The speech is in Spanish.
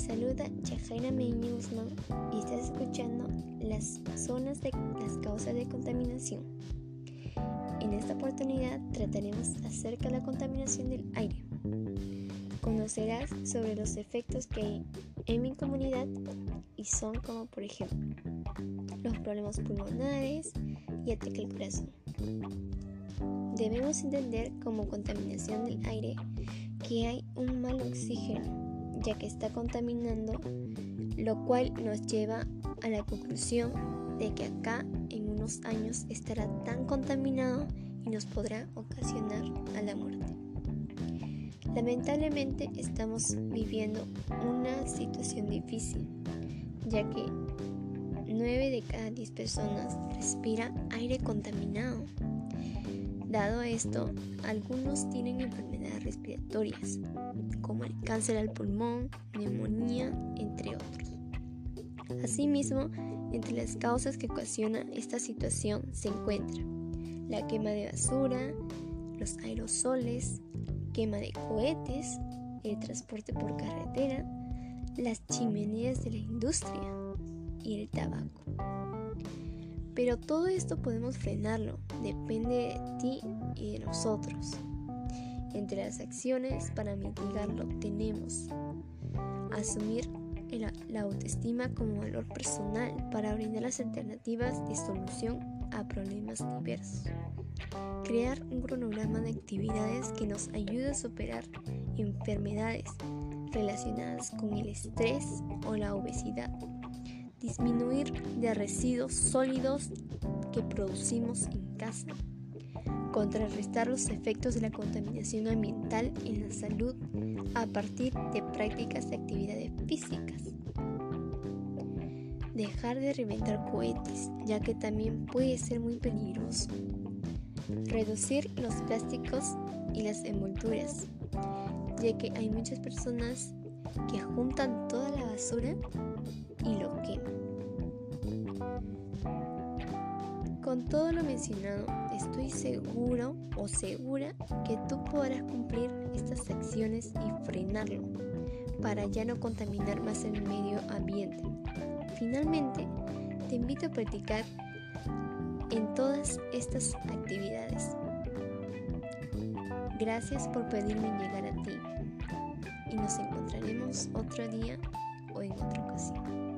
saluda Yajaira Meño y estás escuchando las zonas de las causas de contaminación. En esta oportunidad trataremos acerca de la contaminación del aire. Conocerás sobre los efectos que hay en mi comunidad y son como por ejemplo los problemas pulmonares y ataque al corazón. Debemos entender como contaminación del aire que hay un mal oxígeno ya que está contaminando, lo cual nos lleva a la conclusión de que acá en unos años estará tan contaminado y nos podrá ocasionar a la muerte. Lamentablemente estamos viviendo una situación difícil, ya que 9 de cada 10 personas respira aire contaminado. Dado esto, algunos tienen enfermedades respiratorias, como el cáncer al pulmón, neumonía, entre otros. Asimismo, entre las causas que ocasionan esta situación se encuentra la quema de basura, los aerosoles, quema de cohetes, el transporte por carretera, las chimeneas de la industria y el tabaco. Pero todo esto podemos frenarlo, depende de ti y de nosotros. Entre las acciones para mitigarlo tenemos asumir la autoestima como valor personal para brindar las alternativas de solución a problemas diversos. Crear un cronograma de actividades que nos ayude a superar enfermedades relacionadas con el estrés o la obesidad disminuir de residuos sólidos que producimos en casa, contrarrestar los efectos de la contaminación ambiental en la salud a partir de prácticas de actividades físicas, dejar de reventar cohetes, ya que también puede ser muy peligroso, reducir los plásticos y las envolturas, ya que hay muchas personas que juntan toda la basura y lo quema. Con todo lo mencionado, estoy seguro o segura que tú podrás cumplir estas acciones y frenarlo para ya no contaminar más el medio ambiente. Finalmente, te invito a practicar en todas estas actividades. Gracias por pedirme llegar a ti y nos otro día o en otra ocasión.